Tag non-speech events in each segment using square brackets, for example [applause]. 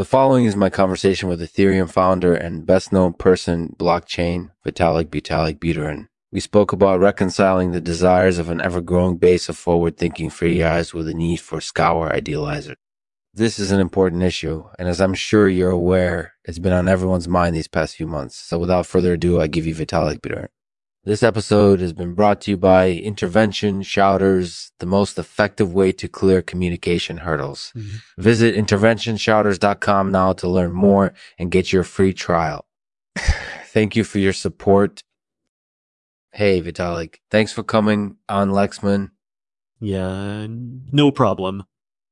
The following is my conversation with Ethereum founder and best known person blockchain, Vitalik Butalik Buterin. We spoke about reconciling the desires of an ever growing base of forward thinking free eyes with the need for scour idealizer. This is an important issue, and as I'm sure you're aware, it's been on everyone's mind these past few months. So without further ado, I give you Vitalik Buterin. This episode has been brought to you by Intervention Shouters, the most effective way to clear communication hurdles. Mm-hmm. Visit interventionshouters.com now to learn more and get your free trial. [sighs] Thank you for your support. Hey, Vitalik. Thanks for coming on Lexman. Yeah, no problem.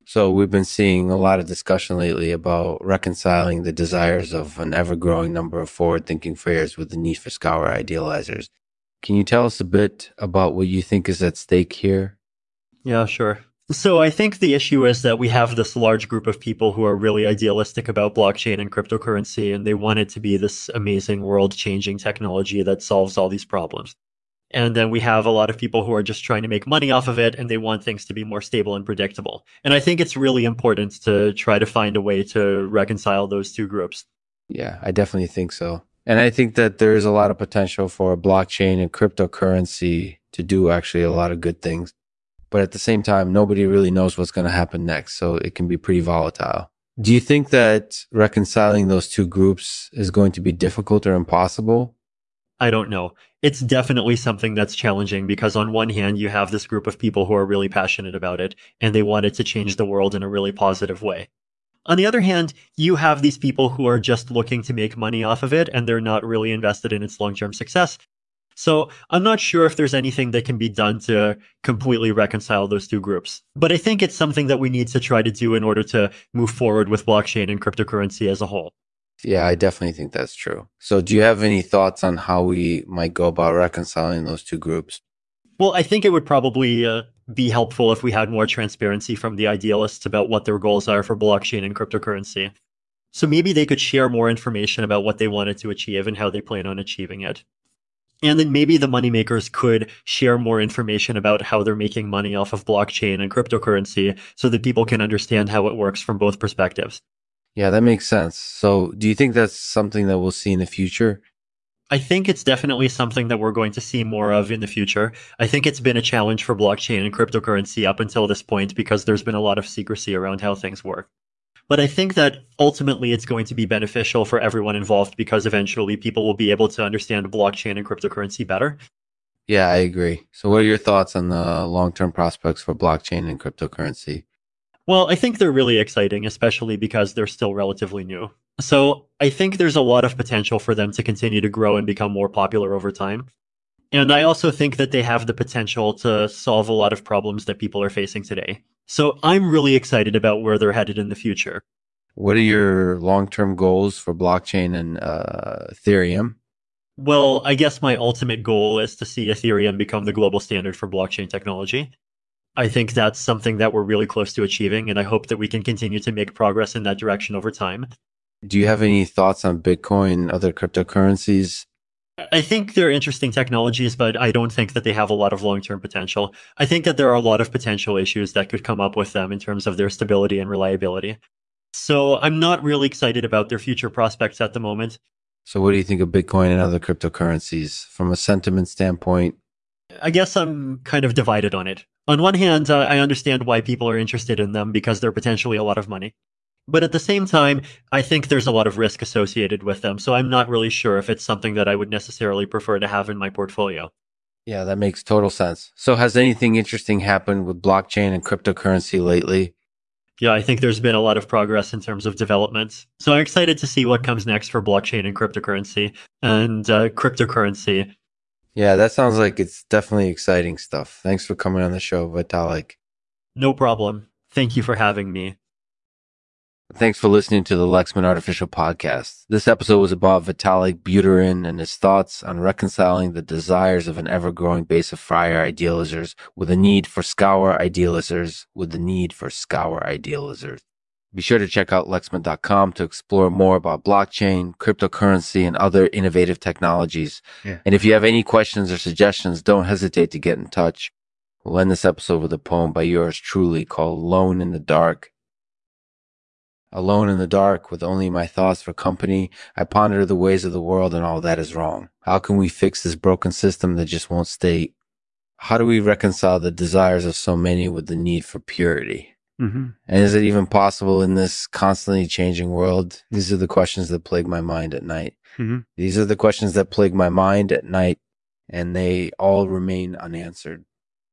So we've been seeing a lot of discussion lately about reconciling the desires of an ever growing number of forward thinking players with the need for scour idealizers. Can you tell us a bit about what you think is at stake here? Yeah, sure. So I think the issue is that we have this large group of people who are really idealistic about blockchain and cryptocurrency, and they want it to be this amazing world changing technology that solves all these problems. And then we have a lot of people who are just trying to make money off of it and they want things to be more stable and predictable. And I think it's really important to try to find a way to reconcile those two groups. Yeah, I definitely think so. And I think that there is a lot of potential for blockchain and cryptocurrency to do actually a lot of good things. But at the same time, nobody really knows what's going to happen next. So it can be pretty volatile. Do you think that reconciling those two groups is going to be difficult or impossible? I don't know. It's definitely something that's challenging because on one hand, you have this group of people who are really passionate about it and they want it to change the world in a really positive way. On the other hand, you have these people who are just looking to make money off of it and they're not really invested in its long term success. So I'm not sure if there's anything that can be done to completely reconcile those two groups. But I think it's something that we need to try to do in order to move forward with blockchain and cryptocurrency as a whole. Yeah, I definitely think that's true. So do you have any thoughts on how we might go about reconciling those two groups? Well, I think it would probably uh, be helpful if we had more transparency from the idealists about what their goals are for blockchain and cryptocurrency. So maybe they could share more information about what they wanted to achieve and how they plan on achieving it. And then maybe the moneymakers could share more information about how they're making money off of blockchain and cryptocurrency so that people can understand how it works from both perspectives. Yeah, that makes sense. So do you think that's something that we'll see in the future? I think it's definitely something that we're going to see more of in the future. I think it's been a challenge for blockchain and cryptocurrency up until this point because there's been a lot of secrecy around how things work. But I think that ultimately it's going to be beneficial for everyone involved because eventually people will be able to understand blockchain and cryptocurrency better. Yeah, I agree. So, what are your thoughts on the long term prospects for blockchain and cryptocurrency? Well, I think they're really exciting, especially because they're still relatively new. So I think there's a lot of potential for them to continue to grow and become more popular over time. And I also think that they have the potential to solve a lot of problems that people are facing today. So I'm really excited about where they're headed in the future. What are your long term goals for blockchain and uh, Ethereum? Well, I guess my ultimate goal is to see Ethereum become the global standard for blockchain technology. I think that's something that we're really close to achieving, and I hope that we can continue to make progress in that direction over time. Do you have any thoughts on Bitcoin, other cryptocurrencies? I think they're interesting technologies, but I don't think that they have a lot of long term potential. I think that there are a lot of potential issues that could come up with them in terms of their stability and reliability. So I'm not really excited about their future prospects at the moment. So, what do you think of Bitcoin and other cryptocurrencies from a sentiment standpoint? I guess I'm kind of divided on it. On one hand, uh, I understand why people are interested in them because they're potentially a lot of money. But at the same time, I think there's a lot of risk associated with them. So I'm not really sure if it's something that I would necessarily prefer to have in my portfolio. Yeah, that makes total sense. So has anything interesting happened with blockchain and cryptocurrency lately? Yeah, I think there's been a lot of progress in terms of development. So I'm excited to see what comes next for blockchain and cryptocurrency and uh, cryptocurrency. Yeah, that sounds like it's definitely exciting stuff. Thanks for coming on the show, Vitalik. No problem. Thank you for having me. Thanks for listening to the Lexman Artificial Podcast. This episode was about Vitalik Buterin and his thoughts on reconciling the desires of an ever-growing base of FRIAR idealizers with a need for scour idealizers with the need for scour idealizers. Be sure to check out lexman.com to explore more about blockchain, cryptocurrency, and other innovative technologies. Yeah. And if you have any questions or suggestions, don't hesitate to get in touch. We'll end this episode with a poem by yours truly called Lone in the Dark Alone in the dark, with only my thoughts for company, I ponder the ways of the world and all that is wrong. How can we fix this broken system that just won't stay? How do we reconcile the desires of so many with the need for purity? Mm-hmm. And is it even possible in this constantly changing world? These are the questions that plague my mind at night. Mhm. These are the questions that plague my mind at night, and they all remain unanswered.